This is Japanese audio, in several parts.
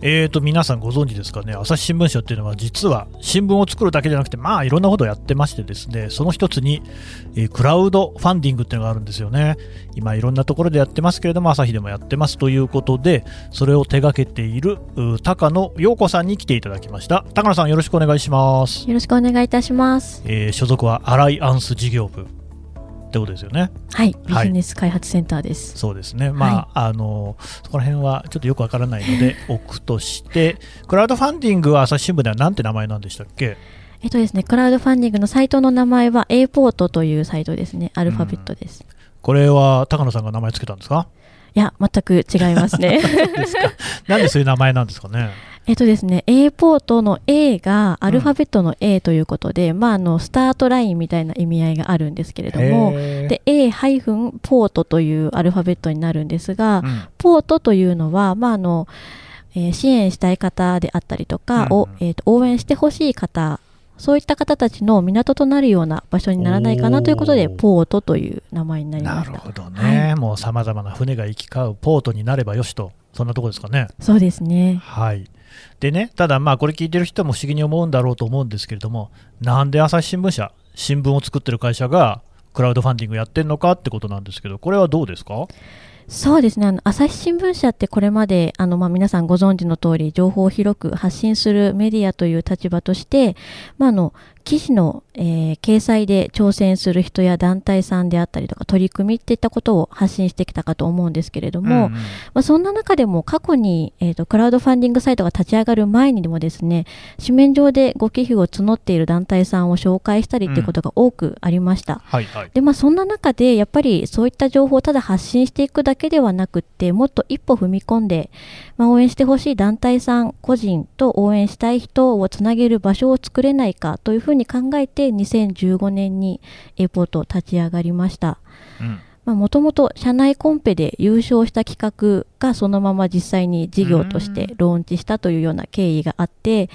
えーと皆さんご存知ですかね、朝日新聞社っていうのは実は新聞を作るだけじゃなくて、まあいろんなことをやってましてですね、その一つに、えー、クラウドファンディングっていうのがあるんですよね。今いろんなところでやってますけれども、朝日でもやってますということで、それを手掛けている高野陽子さんに来ていただきました。高野さんよろしくお願いします。よろしくお願いいたします。えー、所属はアライアンス事業部。ってことですよね。はい、ビジネス開発センターです。はい、そうですね。まあ、はい、あのそこら辺はちょっとよくわからないので 置くとして、クラウドファンディングは朝日新聞ではなんて名前なんでしたっけ？えっとですね、クラウドファンディングのサイトの名前は A ポートというサイトですね。アルファベットです。これは高野さんが名前つけたんですか？いや、全く違いますね。ですか。なんでそういう名前なんですかね？えっとですね、A ポートの A がアルファベットの A ということで、うん、まあ、あの、スタートラインみたいな意味合いがあるんですけれども、で、A- ポートというアルファベットになるんですが、うん、ポートというのは、まあ、あの、えー、支援したい方であったりとか、うん、えーと、応援してほしい方そういった方たちの港となるような場所にならないかなということで、ポートという名前になりました。なるほどね、はい、もうさまざまな船が行き交うポートになればよしと、そんなところですかね。そうですね。はいでね、ただ、まあこれ聞いてる人も不思議に思うんだろうと思うんですけれども、なんで朝日新聞社、新聞を作ってる会社がクラウドファンディングやってるのかってことなんですけど、これはどうですか？そうですね。あの朝日新聞社ってこれまであの、まあ、皆さんご存知の通り情報を広く発信するメディアという立場として、まあ、あの記事の、えー、掲載で挑戦する人や団体さんであったりとか取り組みっていったことを発信してきたかと思うんですけれども、うんうん、まあ、そんな中でも過去に、えーと、クラウドファンディングサイトが立ち上がる前にもですね紙面上でご寄付を募っている団体さんを紹介したりっていうことが多くありました、うん。はいはい、でまあ、そんな中でやっぱりそういった情報をただ発信していくだけではなくってもっと一歩踏み込んで、まあ、応援してほしい団体さん個人と応援したい人をつなげる場所を作れないかというふうに考えて2015年にエーポート立ち上がりました。もともと社内コンペで優勝した企画がそのまま実際に事業としてローンチしたというような経緯があって、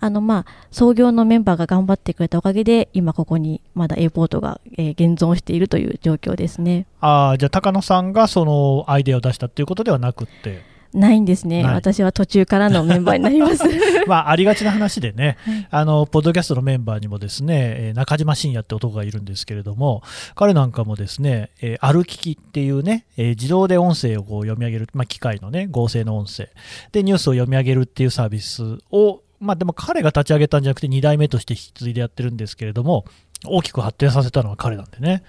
あのまあ創業のメンバーが頑張ってくれたおかげで今ここにまだエーポートが、えー、現存しているという状況ですね。あじゃあ高野さんがそのアイデアを出したということではなくてないんですね、私は途中からのメンバーになります。まあ、ありがちな話でね、はい、あのポッドキャストのメンバーにもですね中島信也って男がいるんですけれども、彼なんかもですね、えー、歩き機っていうね、えー、自動で音声をこう読み上げる、まあ、機械のね、合成の音声。でニュースを読み上げるっていうサービスを、まあ、でも彼が立ち上げたんじゃなくて、2代目として引き継いでやってるんですけれども、大きく発展させたのは彼なんでね、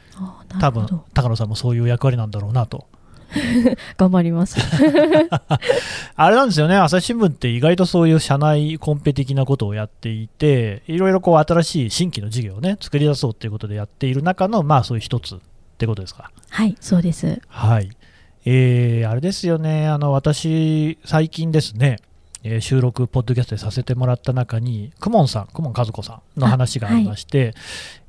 多分高野さんもそういう役割なんだろうなと。頑張ります あれなんですよね、朝日新聞って意外とそういう社内コンペ的なことをやっていて、いろいろこう新しい新規の事業をね、作り出そうということでやっている中の、まあそういう一つってことですか？はい、そうです。はい。えー、あれですよね、あの、私、最近ですね、えー、収録、ポッドキャストでさせてもらった中に、クモンさん、クモン和子さんの話がありまして、はい、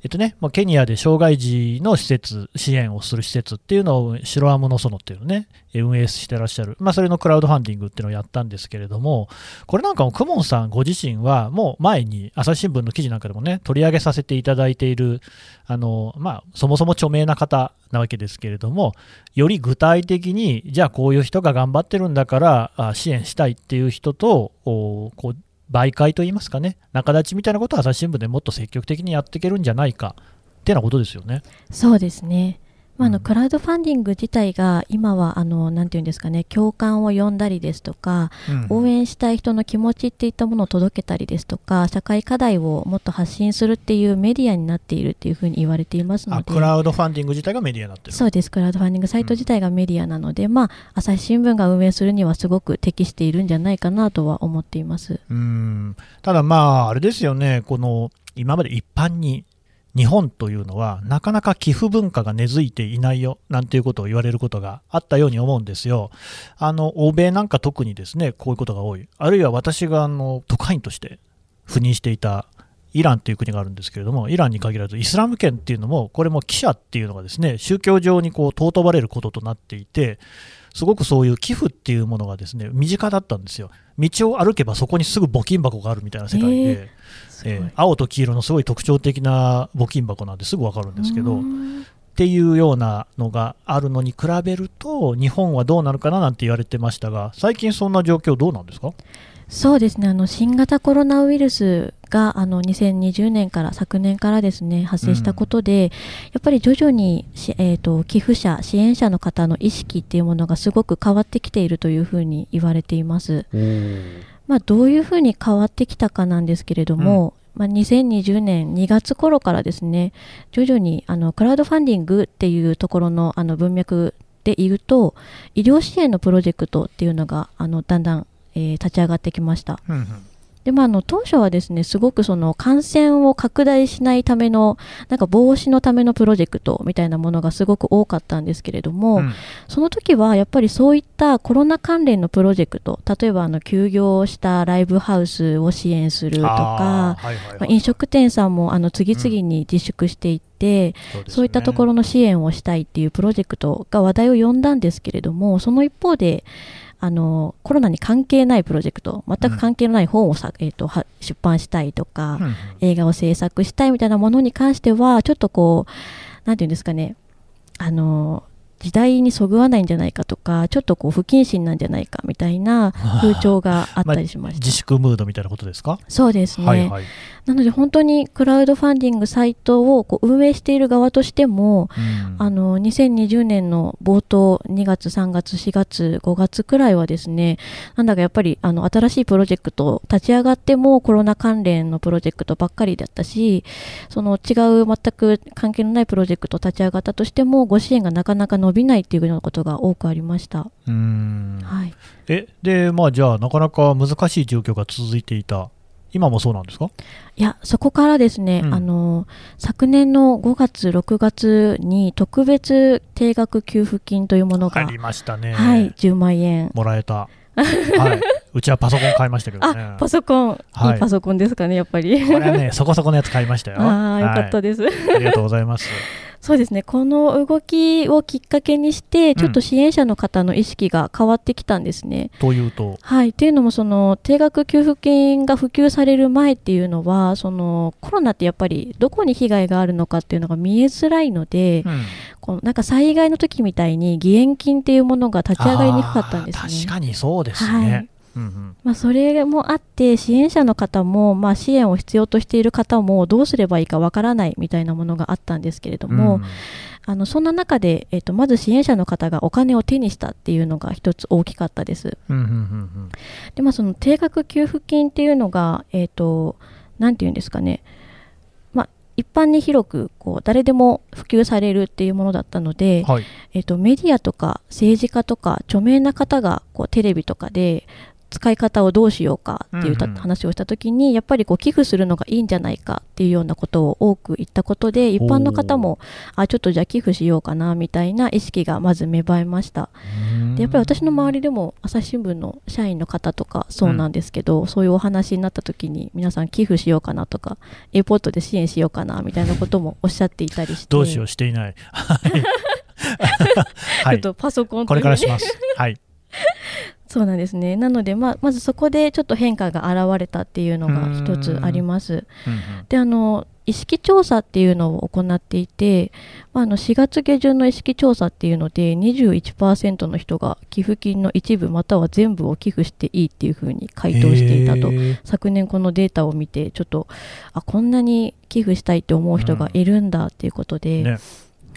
えっとね、まあ、ケニアで障害児の施設、支援をする施設っていうのを、白アムの園っていうのね、運営してらっしゃる、まあ、それのクラウドファンディングっていうのをやったんですけれども、これなんかもクモンさんご自身は、もう前に朝日新聞の記事なんかでもね、取り上げさせていただいている、あの、まあ、そもそも著名な方なわけですけれども、より具体的に、じゃあこういう人が頑張ってるんだから支援したいっていう人と、こう媒介といいますかね、仲立ちみたいなことを朝日新聞でもっと積極的にやっていけるんじゃないかってなことですよね。そうですね。まあ、あのクラウドファンディング自体が今はあのなんていうんですかね共感を呼んだりですとか、うん、応援したい人の気持ちっていったものを届けたりですとか社会課題をもっと発信するっていうメディアになっているっていうふうに言われていますので。クラウドファンディング自体がメディアになってるそうです。クラウドファンディングサイト自体がメディアなので、うん、まあ、朝日新聞が運営するにはすごく適しているんじゃないかなとは思っています。うん。ただまああれですよね。この今まで一般に日本というのはなかなか寄付文化が根付いていないよなんていうことを言われることがあったように思うんですよ。あの欧米なんか特にですねこういうことが多い。あるいは私があの特派員として赴任していたイランという国があるんですけれども、イランに限らずイスラム圏っていうのも、これも記者っていうのがですね宗教上にこう尊ばれることとなっていて、すごくそういう寄付っていうものがですね身近だったんですよ。道を歩けばそこにすぐ募金箱があるみたいな世界で、えーえー青と黄色のすごい特徴的な募金箱なんですぐ分かるん。ですけど、っうんていうようなのがあるのに比べると日本はどうなるかななんて言われてましたが最近そんな状況どうなんですか？そうですね。あの新型コロナウイルスがあの2020年から昨年からですね発生したことで、やっぱり徐々にし、えー、と寄付者支援者の方の意識っていうものがすごく変わってきているというふうに言われています。まあ、どういうふうに変わってきたかなんですけれども、まあ、2020年2月頃からですね徐々にあのクラウドファンディングっていうところのあの文脈で言うと医療支援のプロジェクトっていうのがあのだんだん、えー立ち上がってきました。うんうんでまあ、あの当初はですねすごくその感染を拡大しないためのなんか防止のためのプロジェクトみたいなものがすごく多かったんですけれども、うん。その時はやっぱりそういったコロナ関連のプロジェクト例えばあの休業したライブハウスを支援するとかあーはいはいはいまあ飲食店さんもあの次々に自粛していって、そうですね。そういったところの支援をしたいっていうプロジェクトが話題を呼んだんですけれどもその一方であのコロナに関係ないプロジェクト全く関係のない本をさ、えー、とは出版したいとか、うんうん。映画を制作したいみたいなものに関してはちょっとこうなんていうんですかねあの時代にそぐわないんじゃないかとかちょっとこう不謹慎なんじゃないかみたいな風潮があったりしました、自粛ムードみたいなことですか、そうですね、はいはい、なので本当にクラウドファンディングサイトをこう運営している側としてもうん。あの2020年の冒頭2月3月4月5月くらいはですねなんだかやっぱりあの新しいプロジェクト立ち上がってもコロナ関連のプロジェクトばっかりだったしその違う全く関係のないプロジェクト立ち上がったとしてもご支援がなかなか伸びないっていうようなことが多くありました。うん。はい。えでまあじゃあなかなか難しい状況が続いていた。今もそうなんですか？いやそこからですね、うん。あの昨年の5月6月に特別定額給付金というものが、ありましたね、はい、10万円。もらえた、はい、うちはパソコン買いましたけどね。あパソコン、はい。いいパソコンですかねやっぱり。これはねそこそこのやつ買いましたよ。ああよかったです、ありがとうございますそうですね。この動きをきっかけにしてちょっと支援者の方の意識が変わってきたんですね、というと？はい、っていうのもその定額給付金が普及される前っていうのはそのコロナってやっぱりどこに被害があるのかっていうのが見えづらいので、うん。このなんか災害の時みたいに義援金っていうものが立ち上がりにくかったんですね。確かにそうですね、はいうんうん。まあ、それもあって支援者の方も、まあ、支援を必要としている方もどうすればいいかわからないみたいなものがあったんですけれども、うんあのそんな中で、えっとまず支援者の方がお金を手にしたっていうのが一つ大きかったです。うんうんうん。でまあ、その定額給付金っていうのが、えっとなんていうんですかね、まあ、一般に広くこう誰でも普及されるっていうものだったので、はい。えっとメディアとか政治家とか著名な方がこうテレビとかで使い方をどうしようかっていう話をした時に、やっぱりこう寄付するのがいいんじゃないかっていうようなことを多く言ったことで一般の方もあちょっとじゃあ寄付しようかなみたいな意識がまず芽生えました。でやっぱり私の周りでも朝日新聞の社員の方とかそうなんですけど、そういうお話になった時に皆さん寄付しようかなとかエポートで支援しようかなみたいなこともおっしゃっていたりして。どうしようしていない。はい。は いちょっとパソコンこれからします。はいそうなんですね。なので、まあ、まずそこでちょっと変化が現れたっていうのが一つあります。うんうん。で、あの、意識調査っていうのを行っていて、まあ、あの4月下旬の意識調査っていうので21%の人が寄付金の一部または全部を寄付していいっていうふうに回答していたと。へー。昨年このデータを見てちょっとあこんなに寄付したいって思う人がいるんだっていうことで、ね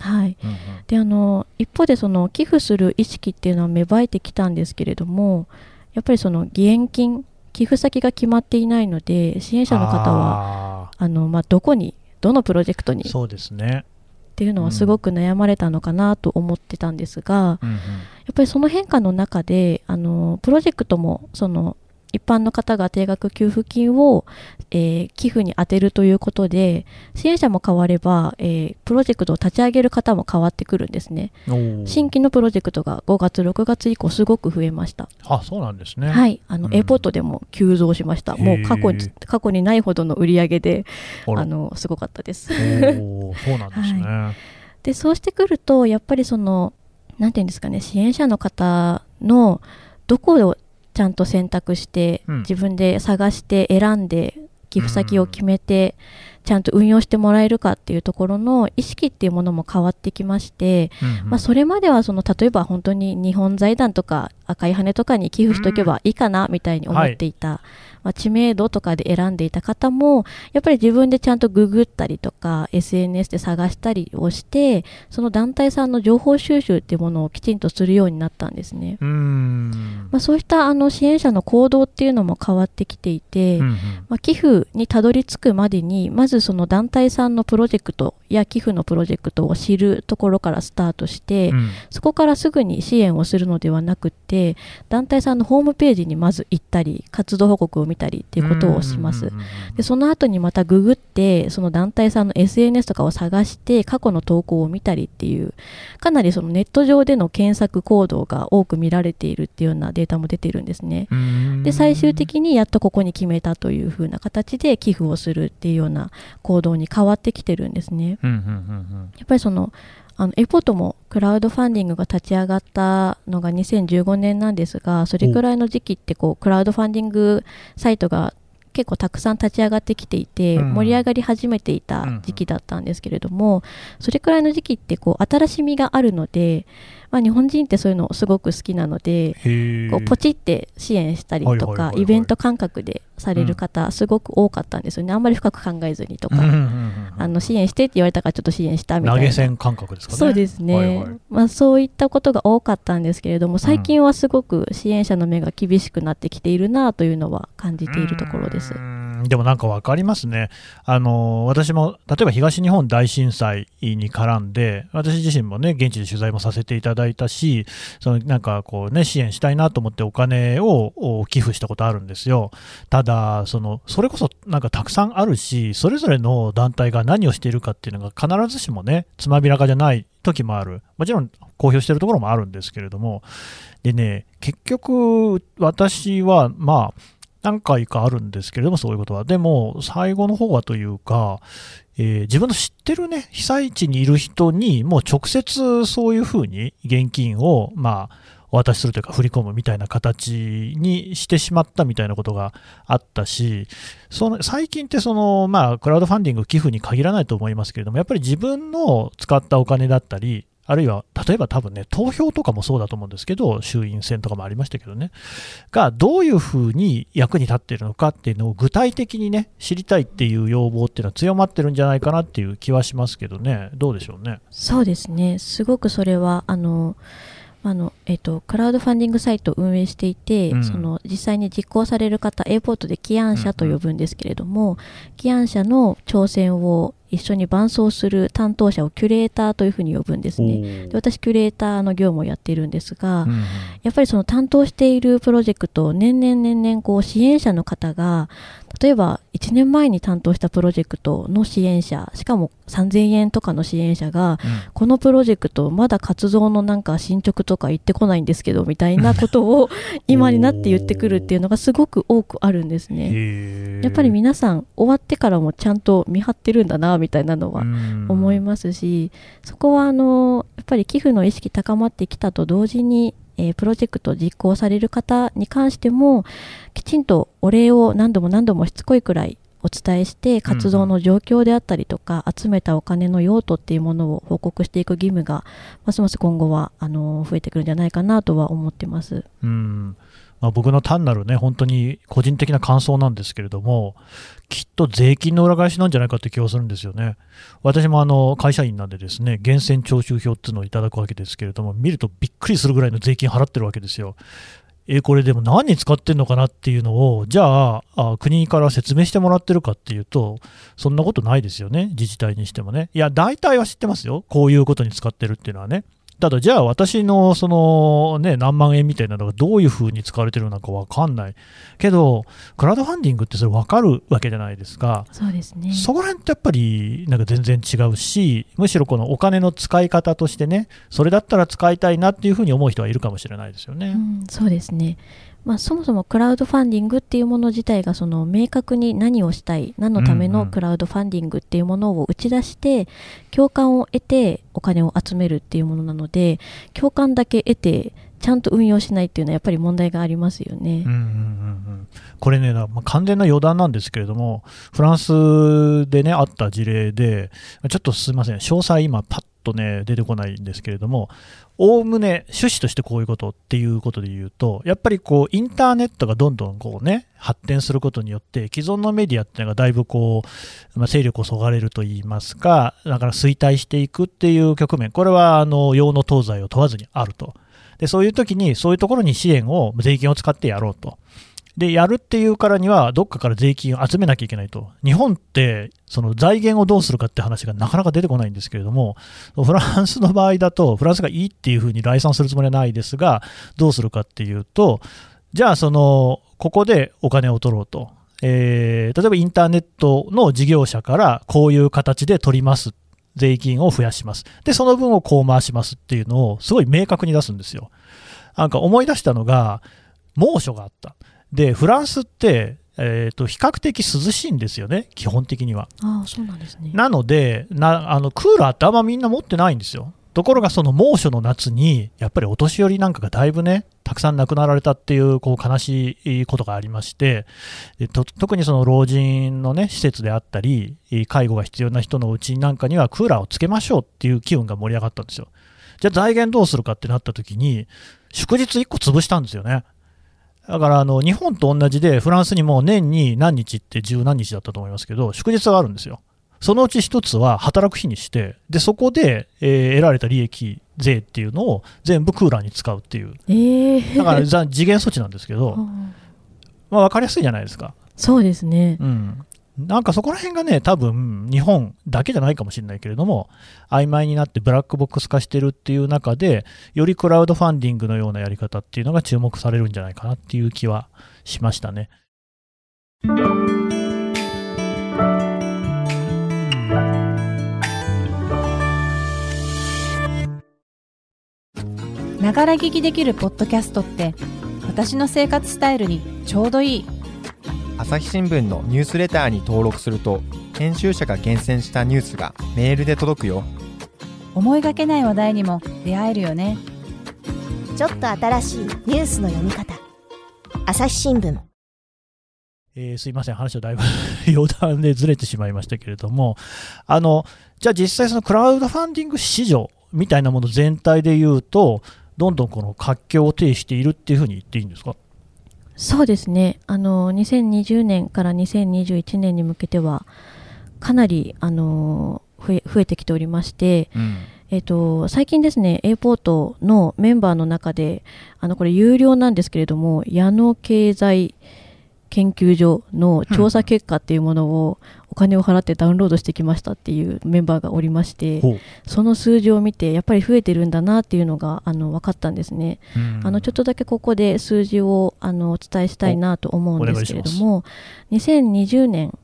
はい、うんうん。であの一方でその寄付する意識っていうのは芽生えてきたんですけれどもやっぱりその義援金寄付先が決まっていないので支援者の方ははあの、まあ、どこにどのプロジェクトにっそうですね、ていうのはすごく悩まれたのかなと思ってたんですが、うんうん。やっぱりその変化の中であのプロジェクトもその一般の方が定額給付金を、えー寄付に充てるということで支援者も変われば、えープロジェクトを立ち上げる方も変わってくるんですね。新規のプロジェクトが5月6月以降すごく増えました。あそうなんですね。はい。あの、うん。エアポートでも急増しました。もう過去に過去にないほどの売り上げであのすごかったです。そうなんですね、でそうしてくるとやっぱりそのなんていうんですかね支援者の方のどこをちゃんと選択して、うん。自分で探して選んで寄付先を決めて、ちゃんと運用してもらえるかっていうところの意識っていうものも変わってきまして、うんうん。まあ、それまではその例えば本当に日本財団とか赤い羽とかに寄付しておけばいいかなみたいに思っていた、まあ、知名度とかで選んでいた方もやっぱり自分でちゃんとググったりとか SNS で探したりをしてその団体さんの情報収集っていうものをきちんとするようになったんですね。まあ、そうしたあの支援者の行動っていうのも変わってきていて、うんうん。まあ、寄付にたどり着くまでにまずその団体さんのプロジェクトや寄付のプロジェクトを知るところからスタートして、うん。そこからすぐに支援をするのではなくって団体さんのホームページにまず行ったり活動報告を見たりっていうことをします。でその後にまたググってその団体さんの SNS とかを探して過去の投稿を見たりっていうかなりそのネット上での検索行動が多く見られているっていうようなデータも出てるんですね。うんで最終的にやっとここに決めたというふうな形で寄付をするっていうような行動に変わってきてるんですね。やっぱりそのあのエポートもクラウドファンディングが立ち上がったのが2015年なんですがそれくらいの時期ってこうクラウドファンディングサイトが結構たくさん立ち上がってきていて、うん。盛り上がり始めていた時期だったんですけれども、それくらいの時期ってこう新しみがあるので、まあ、日本人ってそういうのすごく好きなので、こうポチって支援したりとかイベント感覚でされる方、すごく多かったんですよね。あんまり深く考えずにとか、うんうんうんうんあの支援してって言われたからちょっと支援したみたいな。投げ銭感覚ですかね。そうですね、はいはい。まあ、そういったことが多かったんですけれども最近はすごく支援者の目が厳しくなってきているなというのは感じているところです。う。でもなんか分かりますね、あの私も例えば東日本大震災に絡んで、私自身もね、現地で取材もさせていただいたし、そのなんかこうね、支援したいなと思ってお金を寄付したことあるんですよ。ただ、そのそれこそなんかたくさんあるし、それぞれの団体が何をしているかっていうのが必ずしもね、つまびらかじゃない時もある。もちろん公表しているところもあるんですけれども、でね、結局、私は、まあ、何回かあるんですけれども、そういうことは。でも、最後の方はというか、えー自分の知ってるね、被災地にいる人に、もう直接そういうふうに現金を、まあ、お渡しするというか、振り込むみたいな形にしてしまったみたいなことがあったし、その最近ってその、まあ、クラウドファンディング、寄付に限らないと思いますけれども、やっぱり自分の使ったお金だったり、あるいは、例えば多分ね、投票とかもそうだと思うんですけど、衆院選とかもありましたけどね、がどういうふうに役に立っているのかっていうのを具体的にね、知りたいっていう要望っていうのは強まってるんじゃないかなっていう気はしますけどね、どうでしょうね。そうですね。すごくそれはあのあのえっとクラウドファンディングサイトを運営していて、うん。その実際に実行される方 A ポートで起案者と呼ぶんですけれども、起案者の挑戦を一緒に伴走する担当者をキュレーターというふうに呼ぶんですね。で私キュレーターの業務をやっているんですが、うん。やっぱりその担当しているプロジェクトを年々年々こう支援者の方が例えば1年前に担当したプロジェクトの支援者しかも3000円とかの支援者がこのプロジェクトまだ活動のなんか進捗とか言ってこないんですけどみたいなことを 今になって言ってくるっていうのがすごく多くあるんですね。やっぱり皆さん終わってからもちゃんと見張ってるんだなみたいなのはうん。思いますし、そこはあのやっぱり寄付の意識高まってきたと同時に、えープロジェクトを実行される方に関してもきちんとお礼を何度も何度もしつこいくらいお伝えして活動の状況であったりとか、集めたお金の用途っていうものを報告していく義務がますます今後はあの増えてくるんじゃないかなとは思ってます。うんまあ、僕の単なるね、本当に個人的な感想なんですけれども、きっと税金の裏返しなんじゃないかって気がするんですよね。私もあの会社員なんでですね、源泉徴収票っていうのをいただくわけですけれども、見るとびっくりするぐらいの税金払ってるわけですよ。えこれでも何に使ってんのかなっていうのを、じゃああ国から説明してもらってるかっていうと、そんなことないですよね、自治体にしてもね。いや、大体は知ってますよ、こういうことに使ってるっていうのはね。ただ、じゃあ私のその、ね、何万円みたいなのがどういうふうに使われてるのか分かんない。けど、クラウドファンディングってそれ分かるわけじゃないですか。そうですねそこら辺ってやっぱりなんか全然違うし、むしろこのお金の使い方としてね、それだったら使いたいなっていうふうに思う人はいるかもしれないですよね。うん、そうですねまあ、そもそもクラウドファンディングっていうもの自体がその明確に何をしたい何のためのクラウドファンディングっていうものを打ち出して共感を得てお金を集めるっていうものなので共感だけ得てちゃんと運用しないっていうのはやっぱり問題がありますよね。うんうんうんうん、これね、まあ、完全な余談なんですけれども、フランスでね、あった事例で、ちょっとすみません、詳細今、パッとね、出てこないんですけれども、おおむね趣旨としてこういうことっていうことで言うと、やっぱりこう、インターネットがどんどんこうね、発展することによって、既存のメディアっていうのがだいぶこう、まあ、勢力をそがれるといいますか、だから衰退していくっていう局面、これはあの、用の東西を問わずにあると。で、そういう時に、そういうところに支援を、税金を使ってやろうと。で、やるっていうからには、どっかから税金を集めなきゃいけないと。日本って、その財源をどうするかって話がなかなか出てこないんですけれども、フランスの場合だと、フランスがいいっていうふうに来賛するつもりはないですが、どうするかっていうと、じゃあ、その、ここでお金を取ろうと。えー、例えばインターネットの事業者からこういう形で取ります税金を増やします。で、その分をこう回しますっていうのをすごい明確に出すんですよ。なんか思い出したのが、猛暑があった。で、フランスって、えーと、比較的涼しいんですよね、基本的には。あそうなんですねなのでなあの、クーラーってあんまみんな持ってないんですよ。ところがその猛暑の夏に、やっぱりお年寄りなんかがだいぶね、たくさん亡くなられたっていうこう悲しいことがありましてで特にその老人の、ね、施設であったり、介護が必要な人のうちなんかにはクーラーをつけましょうっていう機運が盛り上がったんですよ。じゃあ財源どうするかってなった時に、祝日1個潰したんですよね。だからあの日本と同じで、フランスにも年に何日って十何日だったと思いますけど、祝日があるんですよ。そのうち一つは働く日にして、でそこで、えー、得られた利益、税っていうのを全部クーラーに使うっていう、えー、だから次元措置なんですけど、まあ、分かりやすいじゃないですか。そうですね、うん、なんかそこら辺がね、多分日本だけじゃないかもしれないけれども、曖昧になってブラックボックス化してるっていう中で、よりクラウドファンディングのようなやり方っていうのが注目されるんじゃないかなっていう気はしましたね。ながら聞きできるポッドキャストって私の生活スタイルにちょうどいい朝日新聞のニュースレターに登録すると編集者が厳選したニュースがメールで届くよ。思いがけない話題にも出会えるよね。ちょっと新しいニュースの読み方。朝日新聞。えー、すいません、話をだいぶ余談でずれてしまいましたけれども、あのじゃあ実際、そのクラウドファンディング市場みたいなもの全体でいうと、どんどんこの活況を呈しているっていうふうに言っていいんですか？そうですね。あの2020年から2021年に向けてはかなりあの増え増えてきておりまして、うん、えーと、最近ですね A ポートのメンバーの中であのこれ有料なんですけれども矢野経済研究所の調査結果っていうものをお金を払ってダウンロードしてきましたっていうメンバーがおりまして、その数字を見てやっぱり増えてるんだなっていうのがあの分かったんですね。あのちょっとだけここで数字をあのお伝えしたいなと思うんですけれども、2020年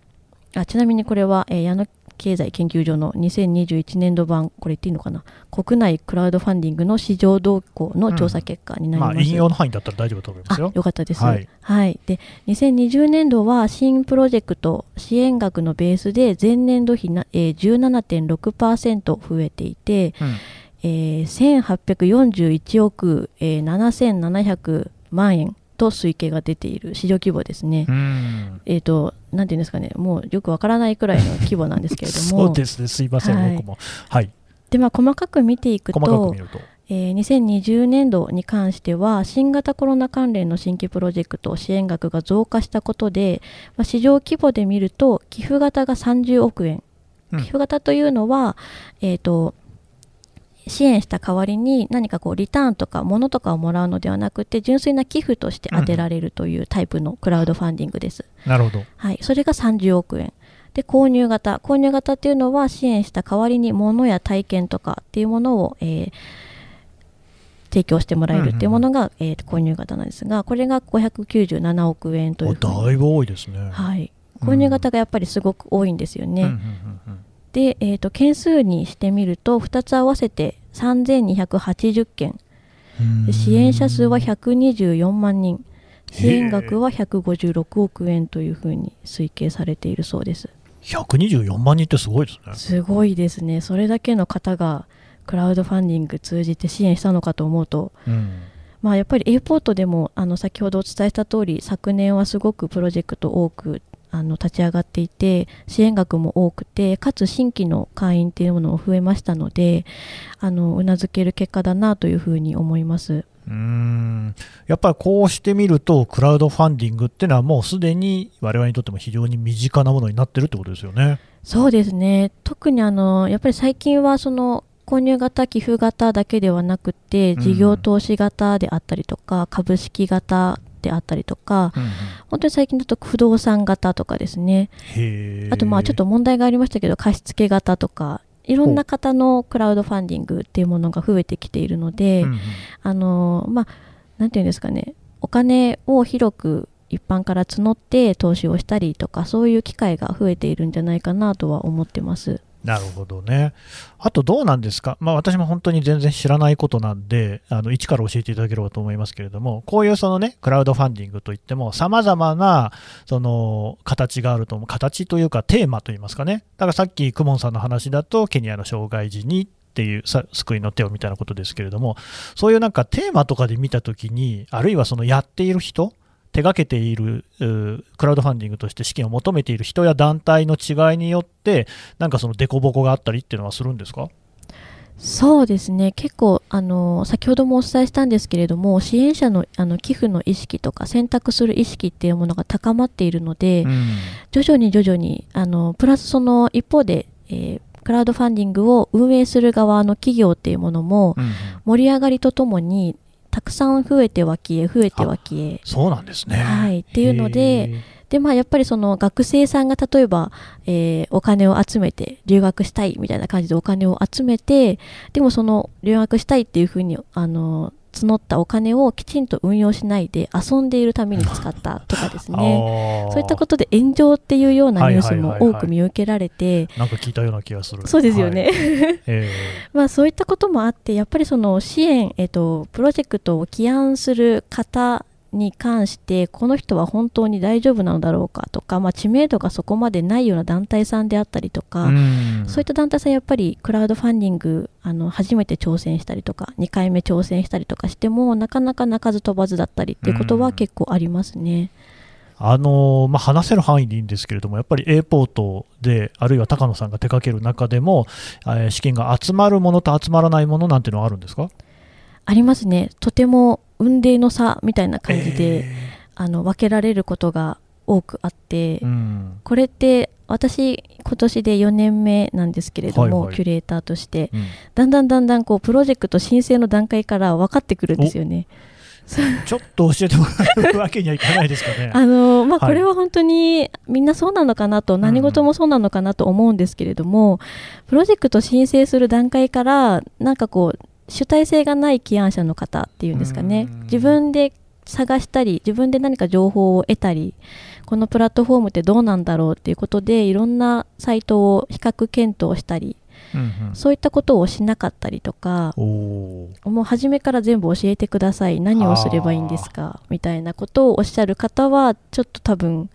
あちなみにこれは、えー、矢野経済研究所の2021年度版、これ言っていいのかな、国内クラウドファンディングの市場動向の調査結果になります。うんまあ、引用の範囲だったら大丈夫と思いますよ。よかったです。はい、はい、で2020年度は新プロジェクト支援額のベースで前年度比な、えー、17.6%増えていて、うんえー、1841億、えー、7700万円と推計が出ている市場規模ですね。えっ、ー、と、なんていうんですかね、もうよくわからないくらいの規模なんですけれども。そうですね、すいません、はい、僕も。はい。で、まあ、細かく見ていくと、とえー、2020年度に関しては、新型コロナ関連の新規プロジェクト支援額が増加したことで、まあ、市場規模で見ると、寄付型が30億円。寄付型というのは、えっ、ー、と、支援した代わりに何かこうリターンとか物とかをもらうのではなくて純粋な寄付として当てられるというタイプのクラウドファンディングです。なるほど。はい、それが30億円。で購入型購入型っていうのは支援した代わりに物や体験とかっていうものを、えー、提供してもらえるっていうものが、うんうん、えー、購入型なんですがこれが597億円というだいぶ多いですね。はい、購入型がやっぱりすごく多いんですよね。うんうんうんうんで、えーと、件数にしてみると2つ合わせて3280件。支援者数は124万人。支援額は156億円というふうに推計されているそうです。124万人ってすごいですね。すごいですね。それだけの方がクラウドファンディング通じて支援したのかと思うと。うん。まあ、やっぱり A ポートでもあの先ほどお伝えした通り昨年はすごくプロジェクト多くあの立ち上がっていて支援額も多くてかつ新規の会員っていうものも増えましたのであのうなずける結果だなというふうに思います。うーんやっぱりこうしてみると、クラウドファンディングっていうのは、もうすでに我々にとっても非常に身近なものになってるってことですよね。そうですね特にあのやっぱり最近はその購入型寄付型だけではなくてうん事業投資型であったりとか、株式型であったりとか本当に最近だと不動産型とかですね。あとまあちょっと問題がありましたけど貸付型とかいろんな方のクラウドファンディングっていうものが増えてきているので、うんうん。あのまあなんていうんですかね。お金を広く一般から募って投資をしたりとかそういう機会が増えているんじゃないかなとは思ってます。なるほどね。あとどうなんですか、まあ、私も本当に全然知らないことなんで、あの一から教えていただければと思いますけれども、こういうそのね、クラウドファンディングといっても、さまざまなその形があると思う、形というかテーマといいますかね、だからさっき、クモンさんの話だと、ケニアの障害児にっていう救いの手をみたいなことですけれども、そういうなんかテーマとかで見たときに、あるいはそのやっている人、手がけているクラウドファンディングとして資金を求めている人や団体の違いによって、なんかその凸凹があったりっていうのはするんですか？そうですね。結構あの先ほどもお伝えしたんですけれども支援者のあの寄付の意識とか選択する意識っていうものが高まっているので、うん。徐々に徐々にあのプラスその一方で、えークラウドファンディングを運営する側の企業っていうものも盛り上がりとともにたくさん増えては消え増えては消え。そうなんですね。はい。っていうのででまあやっぱりその学生さんが例えば、えーお金を集めて留学したいみたいな感じでお金を集めてでもその留学したいっていうふうにあの募ったお金をきちんと運用しないで遊んでいるために使ったとかですねそういったことで炎上っていうようなニュースも多く見受けられてなんか聞いたような気がする。そうですよね、はい。えまあそういったこともあってやっぱりその支援、えっと、プロジェクトを起案する方に関してこの人は本当に大丈夫なのだろうかとか、まあ、知名度がそこまでないような団体さんであったりとーか、うん。そういった団体さんやっぱりクラウドファンディングあの初めて挑戦したりとか2回目挑戦したりとかしてもなかなか鳴かず飛ばずだったりっていうことは結構ありますね。あのーまあ、話せる範囲でいいんですけれども、やっぱり A ポートで、あるいは高野さんが手掛ける中でも、えー資金が集まるものと集まらないものなんていうのはあるんですか？ありますね。とても運命の差みたいな感じで、えあの分けられることが多くあって、ーうん。これって私今年で4年目なんですけれども、はいはい。キュレーターとしてうん。だんだんだんだんこうプロジェクト申請の段階から分かってくるんですよね。ちょっと教えてもらうわけにはいかないですかね。あのまあ、はい。これは本当にみんなそうなのかなと、何事もそうなのかなと思うんですけれども、プロジェクト申請する段階からなんかこう主体性がない起案者の方っていうんですかね。うん。自分で探したり自分で何か情報を得たりこのプラットフォームってどうなんだろうっていうことでいろんなサイトを比較検討したりうんうん。そういったことをしなかったりとかもう初めから全部教えてください。何をすればいいんですか？みたいなことをおっしゃる方はちょっと多分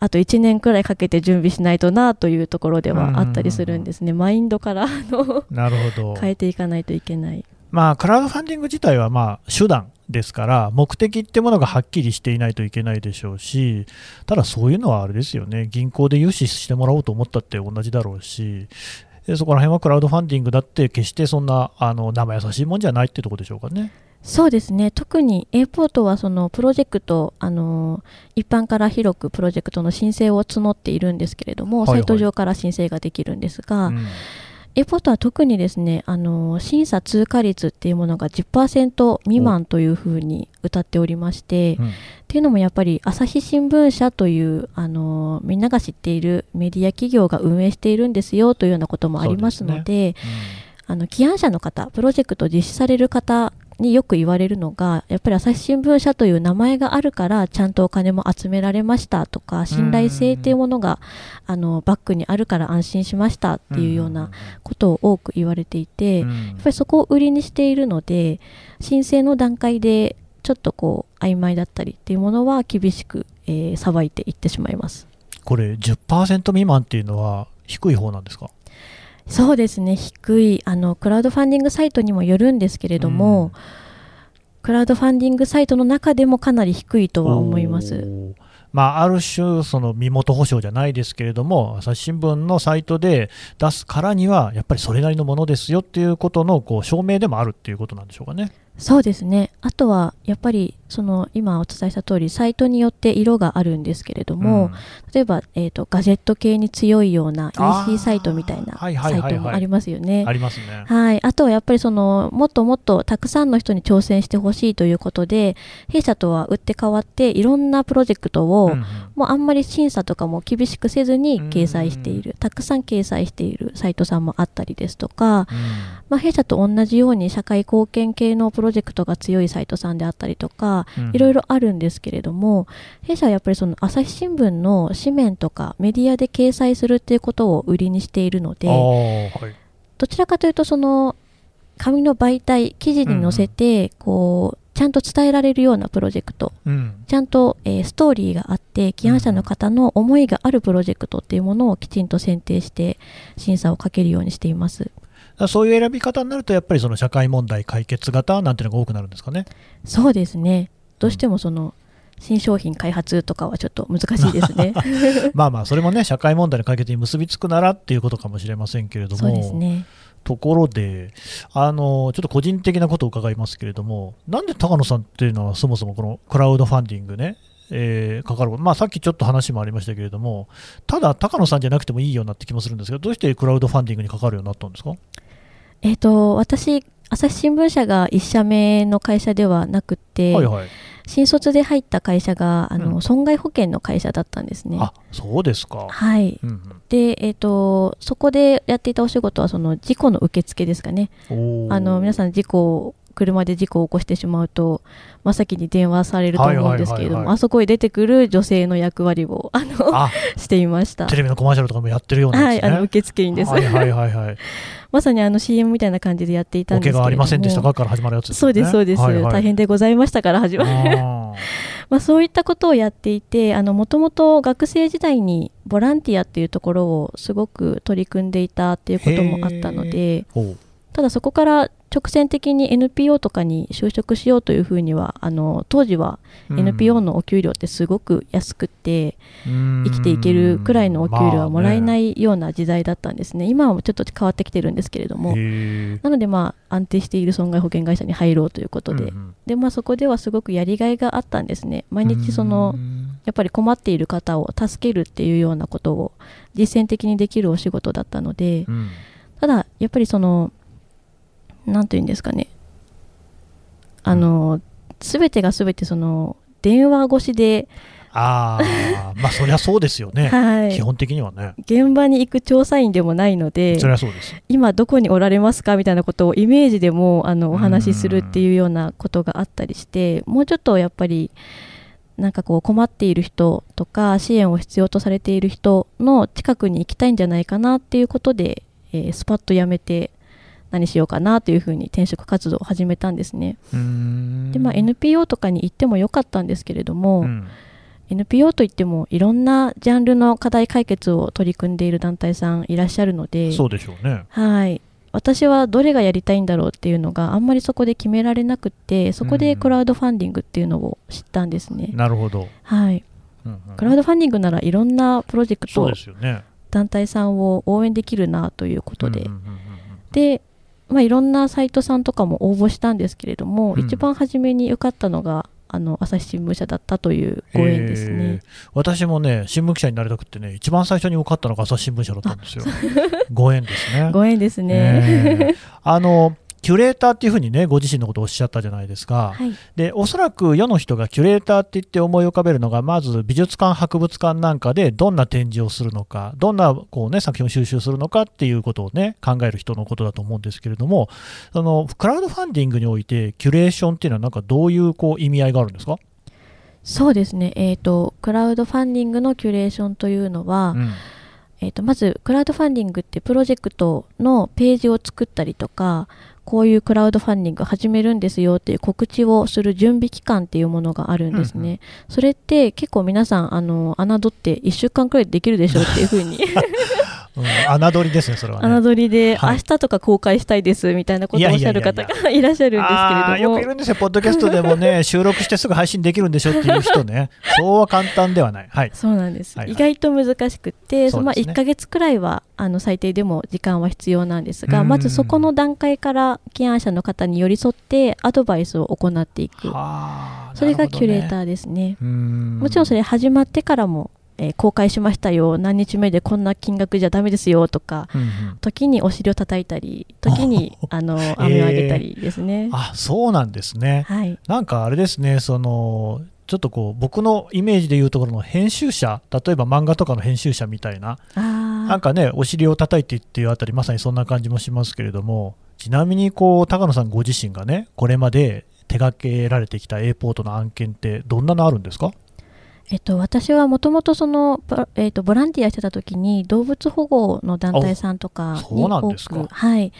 あと1年くらいかけて準備しないとなというところではあったりするんですねマインドからあのなるほど。変えていかないといけないまあ、クラウドファンディング自体はまあ手段ですから、目的ってものがはっきりしていないといけないでしょうし、ただそういうのはあれですよね、銀行で融資してもらおうと思ったって同じだろうし、でそこら辺はクラウドファンディングだって、決してそんなあの生優しいもんじゃないってとこでしょうかね。そうですね。特に A ポートはそのプロジェクトあの一般から広くプロジェクトの申請を募っているんですけれども、はいはい。サイト上から申請ができるんですが、うん。A ポートは特にですねあの審査通過率っていうものが10%未満というふうに謳っておりまして、うん。っていうのもやっぱり朝日新聞社というあのみんなが知っているメディア企業が運営しているんですよというようなこともありますのであの起案者の方プロジェクトを実施される方によく言われるのがやっぱり朝日新聞社という名前があるからちゃんとお金も集められましたとか信頼性っていうものがあのバックにあるから安心しましたっていうようなことを多く言われていて、うん。やっぱりそこを売りにしているので申請の段階でちょっとこう曖昧だったりっていうものは厳しく、えー、裁いていってしまいます。これ10%未満っていうのは低い方なんですか？そうですね。低いあのクラウドファンディングサイトにもよるんですけれども、うん、クラウドファンディングサイトの中でもかなり低いとは思います。まあ、ある種、その身元保証じゃないですけれども、朝日新聞のサイトで出すからには、やっぱりそれなりのものですよっていうことのこう証明でもあるっていうことなんでしょうかね。そうですね。あとはやっぱりその今お伝えした通りサイトによって色があるんですけれども、うん、例えば、えーと、ガジェット系に強いような EC サイトみたいなサイトもありますよね。ありますね。はい、あとはやっぱりそのもっともっとたくさんの人に挑戦してほしいということで弊社とは打って変わっていろんなプロジェクトを、うん、もうあんまり審査とかも厳しくせずに掲載している、うん、たくさん掲載しているサイトさんもあったりですとか、まあ、弊社と同じように社会貢献系のプロジェクトが強いサイトさんであったりとか、いろいろあるんですけれども弊社はやっぱりその朝日新聞の紙面とかメディアで掲載するっていうことを売りにしているので、はい、どちらかというとその紙の媒体記事に載せて、こうちゃんと伝えられるようなプロジェクト、うん、ちゃんと、えー、ストーリーがあって起案者の方の思いがあるプロジェクトっていうものをきちんと選定して審査をかけるようにしています。そういう選び方になると、やっぱりその社会問題解決型なんていうのが多くなるんですかね。そうですね。どうしてもその、新商品開発とかはちょっと難しいですね まあまあ、それもね、社会問題の解決に結びつくならっていうことかもしれませんけれども、そうですね。ところで、あのちょっと個人的なことを伺いますけれども、なんで高野さんっていうのは、そもそもこのクラウドファンディングね、えー、かかる、まあ、さっきちょっと話もありましたけれども、ただ、高野さんじゃなくてもいいようになって気もするんですが、どうしてクラウドファンディングにかかるようになったんですか？えっ、ー、と、私、朝日新聞社が1社目の会社ではなくて、はいはい、新卒で入った会社があの、うん、損害保険の会社だったんですね。あそうですか。はい。うんうん、で、えっ、ー、と、そこでやっていたお仕事は、その事故の受付ですかね。あの皆さん、事故車で事故を起こしてしまうと真っ先に電話されると思うんですけれども、あそこへ出てくる女性の役割をあの していました。テレビのコマーシャルとかもやってるような、ね、はいあの受付員です、はいはいはいはい。まさにあの CM みたいな感じでやっていたんですけども。ありませんでしたか？から始まるやつ、ね、そうですそうです、はいはい、大変でございましたから始まる。まあそういったことをやっていてもともと学生時代にボランティアっていうところをすごく取り組んでいたっていうこともあったのでただそこから直線的に NPO とかに就職しようというふうにはあの当時は NPO のお給料ってすごく安くて、生きていけるくらいのお給料はもらえないような時代だったんですね、まあね、今はちょっと変わってきてるんですけれども。なのでまあ安定している損害保険会社に入ろうということで。うんうん、でまあ、そこではすごくやりがいがあったんですね。毎日そのやっぱり困っている方を助けるっていうようなことを実践的にできるお仕事だったので、うん、ただやっぱりその何と言うんですかね。あの全てが全てその電話越しでああ まあそりゃそうですよね、はい、基本的にはね。現場に行く調査員でもないのでそりゃそうです。今どこにおられますかみたいなことをイメージでもあのお話しするっていうようなことがあったりしてもうちょっとやっぱりなんかこう困っている人とか支援を必要とされている人の近くに行きたいんじゃないかなっていうことで、えー、スパッとやめて何しようかなというふうに転職活動を始めたんですね。でまあ、NPO とかに行ってもよかったんですけれども、うん、NPO といってもいろんなジャンルの課題解決を取り組んでいる団体さんいらっしゃるのでそうでしょうね。はい。私はどれがやりたいんだろうっていうのがあんまりそこで決められなくてそこでクラウドファンディングっていうのを知ったんですね。なるほど、はい、うんうん、クラウドファンディングならいろんなプロジェクト、ね、団体さんを応援できるなということで、でまあ、いろんなサイトさんとかも応募したんですけれども、うん、一番初めに受かったのがあの朝日新聞社だったというご縁ですね。私もね新聞記者になりたくてね一番最初に受かったのが朝日新聞社だったんですよ。ご縁ですね。ご縁ですね、あのキュレーターっていうふうにね、ご自身のことをおっしゃったじゃないですか。はい、で、おそらく世の人がキュレーターって言って思い浮かべるのが、まず美術館、博物館なんかでどんな展示をするのか、どんなこう、ね、作品を収集するのかっていうことをね、考える人のことだと思うんですけれども、そのクラウドファンディングにおいて、キュレーションっていうのは、なんかどういうこう意味合いがあるんですか？そうですね、えーと、クラウドファンディングのキュレーションというのは、うん。えーとまずクラウドファンディングってプロジェクトのページを作ったりとかこういうクラウドファンディング始めるんですよっていう告知をする準備期間っていうものがあるんですね。うんうそれって結構皆さん、あの、侮って1週間くらいでできるでしょっていうふうに、うん、侮りですね、それはね。侮りで、はい明日とか公開したいですみたいなことをおっしゃる方がいらっしゃるんですけれどもよくい。るんですよ、ポッドキャストでもね、収録してすぐ配信できるんでしょっていう人ね、そうは簡単ではない。はい。そうなんです、はいはい意外と難しくって、そのまあそうですね1ヶ月くらいはあの最低でも時間は必要なんですが、うんまずそこの段階から起案者の方に寄り添ってアドバイスを行っていく、はあそれがキュレーター。ーですね。うーんもちろんそれ始まってからも、えー公開しましたよ、何日目でこんな金額じゃダメですよとか、うんうん。時にお尻を叩いたり、時に あの飴をあげたりですね。あそうなんですね。はい、なんかあれですね、そのちょっとこう僕のイメージでいうところの編集者、例えば漫画とかの編集者みたいな、あなんかね、お尻を叩いてっていうあたり、まさにそんな感じもしますけれども、ちなみにこう高野さんご自身がね、これまで手掛けられてきた A ポートの案件って、どんなのあるんですか？えっと、私はもともとその、ボえっと、ボランティアしてた時に動物保護の団体さんとかに多く、はい、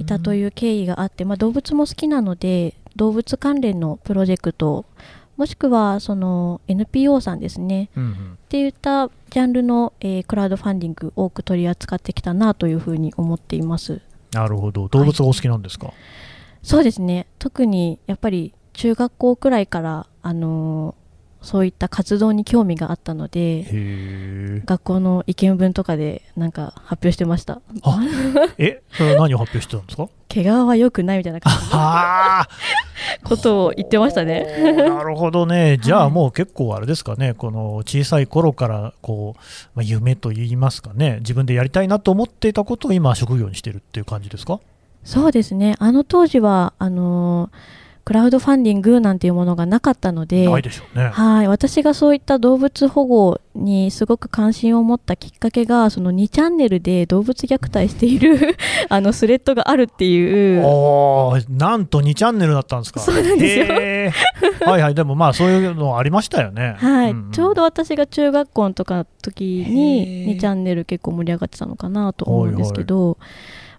いたとういう経緯があって、まあ、動物も好きなので動物関連のプロジェクトもしくはその NPO さんですね。うんうん。っていったジャンルの、えークラウドファンディング多く取り扱ってきたなというふうに思っています。なるほど、動物がお好きなんですか、そうですね。特にやっぱり中学校くらいから、あのーそういった活動に興味があったので。学校の意見文とかでなんか発表してました。あえ、それは何を発表してたんですか？毛皮は良くないみたいな感じことを言ってましたね。なるほどね、じゃあもう結構あれですかね、この小さい頃からこう、まあ、夢といいますかね、自分でやりたいなと思っていたことを今、職業にしてるっていう感じですか？そうですね。あの当時はあのークラウドファンディングなんていうものがなかったので。はい。私がそういった動物保護にすごく関心を持ったきっかけがその2チャンネルで動物虐待している あのスレッドがあるっていう。なんと2チャンネルだったんですか。そうなんですよ。はいはい、でもまあそういうのありましたよね。はい、んん。ちょうど私が中学校のとかの時へにー。2チャンネル結構盛り上がってたのかなと思うんですけど、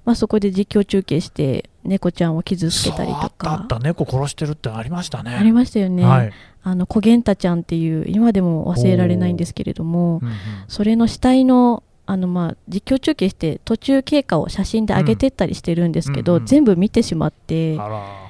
まあ、そこで実況中継して猫ちゃんを傷つけたりとそうあったあかった、猫殺してるってありましたね。ありましたよね、はい。あのコゲンタちゃんっていう今でも忘れられないんですけれどもうんうん。それの死体のあのまあ実況中継して途中経過を写真で上げてったりしてるんですけど、うんうんうん。全部見てしまってあら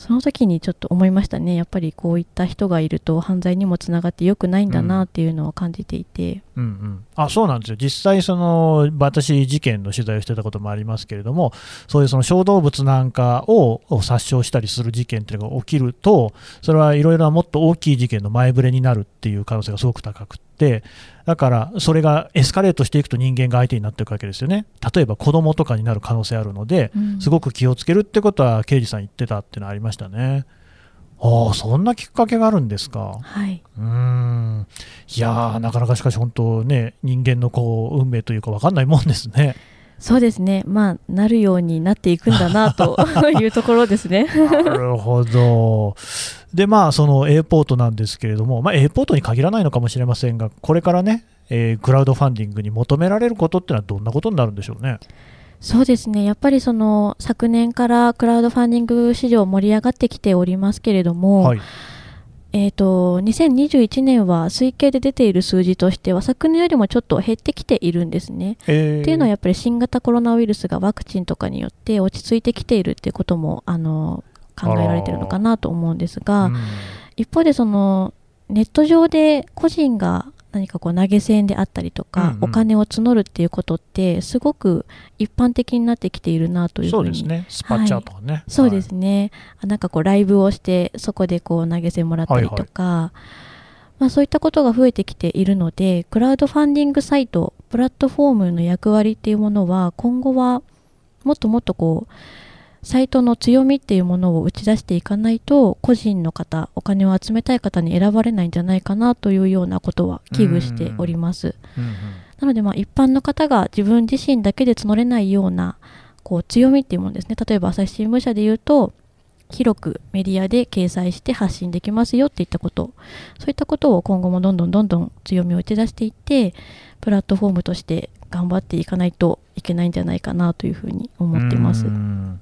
その時にちょっと思いましたね。やっぱりこういった人がいると犯罪にもつながって良くないんだなっていうのを感じていて、うんうん、あそうなんですよ、実際、その私、事件の取材をしてたこともありますけれども、そういうその小動物なんかをを殺傷したりする事件っていうのが起きると、それはいろいろなもっと大きい事件の前触れになるっていう可能性がすごく高くって、だからそれがエスカレートしていくと人間が相手になっていくわけですよね、例えば子供とかになる可能性あるので、うんすごく気をつけるってことは、刑事さん言ってたっていうのはありましたね。ああ、そんなきっかけがあるんですか。はい、うーんいやー、なかなかしかし本当ね、人間のこう運命というか分かんないもんですね。そうですねまあなるようになっていくんだなと いうところですねなるほど。で、まあ、その A ポートなんですけれども、まあ、A ポートに限らないのかもしれませんが、これからね、えークラウドファンディングに求められることってのはどんなことになるんでしょうね？そうですねやっぱりその昨年からクラウドファンディング市場盛り上がってきておりますけれども、はい。えー、と2021年は推計で出ている数字としては昨年よりもちょっと減ってきているんですね。えーっていうのはやっぱり新型コロナウイルスがワクチンとかによって落ち着いてきているっていうこともあの考えられているのかなと思うんですが、うん一方でそのネット上で個人が何かこう投げ銭であったりとか、うんうん。お金を募るっていうことってすごく一般的になってきているなというふにそううですね、スパチャとかね。そうですね、あなんかこうライブをしてそこでこう投げ銭もらったりとか、まあ、そういったことが増えてきているのでクラウドファンディングサイトプラットフォームの役割っていうものは今後はもっともっとこうサイトの強みっていうものを打ち出していかないと個人の方お金を集めたい方に選ばれないんじゃないかなというようなことは危惧しております。はいうんうんなのでまあ一般の方が自分自身だけで募れないようなこう強みっていうものですね例えば朝日新聞社で言うと広くメディアで掲載して発信できますよっていったことそういったことを今後もどんどんどんどん強みを打ち出していってプラットフォームとして頑張っていかないといけないんじゃないかなというふうに思っていますう。ん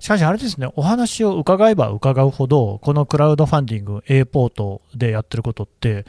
しかしあれですね、お話を伺えば伺うほど、このクラウドファンディング、A ポートでやってることって、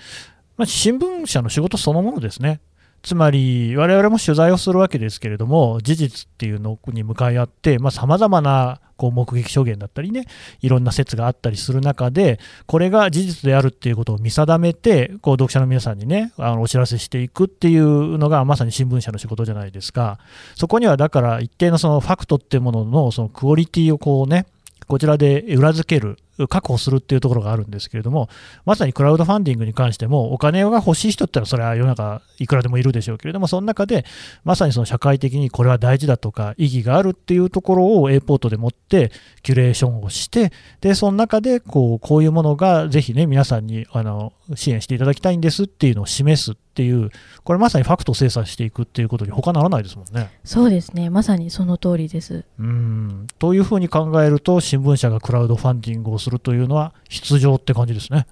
まあ、新聞社の仕事そのものですね。つまり、我々も取材をするわけですけれども、事実っていうのに向かい合って、さまざ、まなこう目撃証言だったりね、いろんな説があったりする中で、これが事実であるっていうことを見定めて、こう読者の皆さんにね、あのお知らせしていくっていうのが、まさに新聞社の仕事じゃないですか。そこにはだから、一定のそのファクトっていうもののそのクオリティをこうね、こちらで裏付ける、確保するっていうところがあるんですけれども、まさにクラウドファンディングに関しても、お金が欲しい人ってのは、それは世の中いくらでもいるでしょうけれども、その中で、まさにその社会的にこれは大事だとか、意義があるっていうところを A ポートでもって、キュレーションをして、で、その中でこう、こういうものがぜひね、皆さんにあの支援していただきたいんですっていうのを示すっていう、これまさにファクトを精査していくっていうことに他ならないですもんね。そうですね。まさにその通りです。うん。というふうに考えると、新聞社がクラウドファンディングをするというのは必要って感じですね。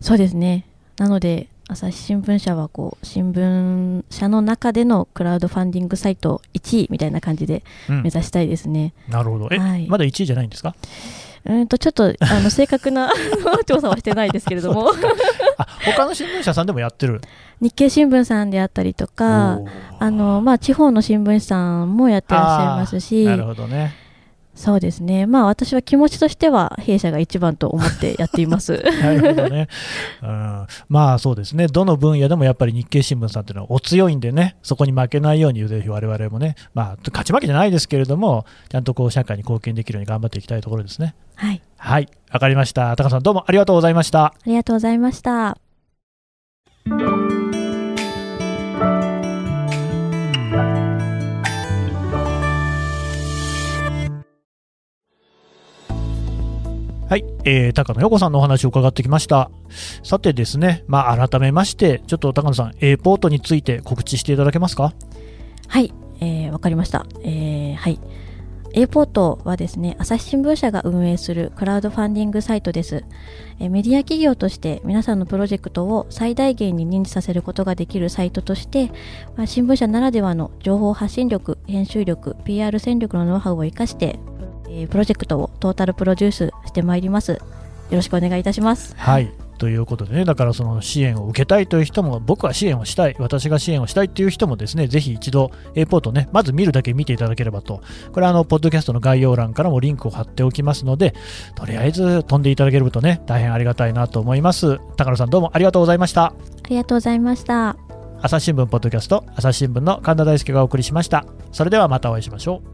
そうですね。なので、朝日新聞社はこう新聞社の中でのクラウドファンディングサイト1位みたいな感じでうん目指したいですね。なるほど。え、はいまだ1位じゃないんですか？うんとちょっとあの正確な 調査はしてないですけれども あ、他の新聞社さんでもやってる？日経新聞さんであったりとかあの、まあ、地方の新聞社さんもやってらっしゃいますしなるほどね。そうですねまあ私は気持ちとしては弊社が一番と思ってやっています。なるほどね。うん、まあそうですね。どの分野でもやっぱり日経新聞さんっていうのはお強いんでね、そこに負けないようにぜひ我々もね、まあ勝ち負けじゃないですけれども、ちゃんとこう社会に貢献できるように頑張っていきたいところですね。はい、はい、わかりました。高さんどうもありがとうございました。ありがとうございました。はい、えー、高野陽子さんのお話を伺ってきました。さてですね、まあ改めまして、ちょっと高野さん、A ポートについて告知していただけますか？はい、えーわかりました。えーはい。A ポートはですね、朝日新聞社が運営するクラウドファンディングサイトです。えメディア企業として皆さんのプロジェクトを最大限に認知させることができるサイトとして、まあ、新聞社ならではの情報発信力、編集力、PR 戦力のノウハウを生かして、えープロジェクトをトータルプロデュースしてまいります。よろしくお願いいたします。はい。ということでね、だからその支援を受けたいという人も、僕は支援をしたい、私が支援をしたいという人もですね、ぜひ一度 A ポートね、まず見るだけ見ていただければと、これはあの、ポッドキャストの概要欄からもリンクを貼っておきますので、とりあえず飛んでいただければとね、大変ありがたいなと思います。高野さんどうもありがとうございました。ありがとうございました。朝日新聞ポッドキャスト、朝日新聞の神田大輔がお送りしました。それではまたお会いしましょう。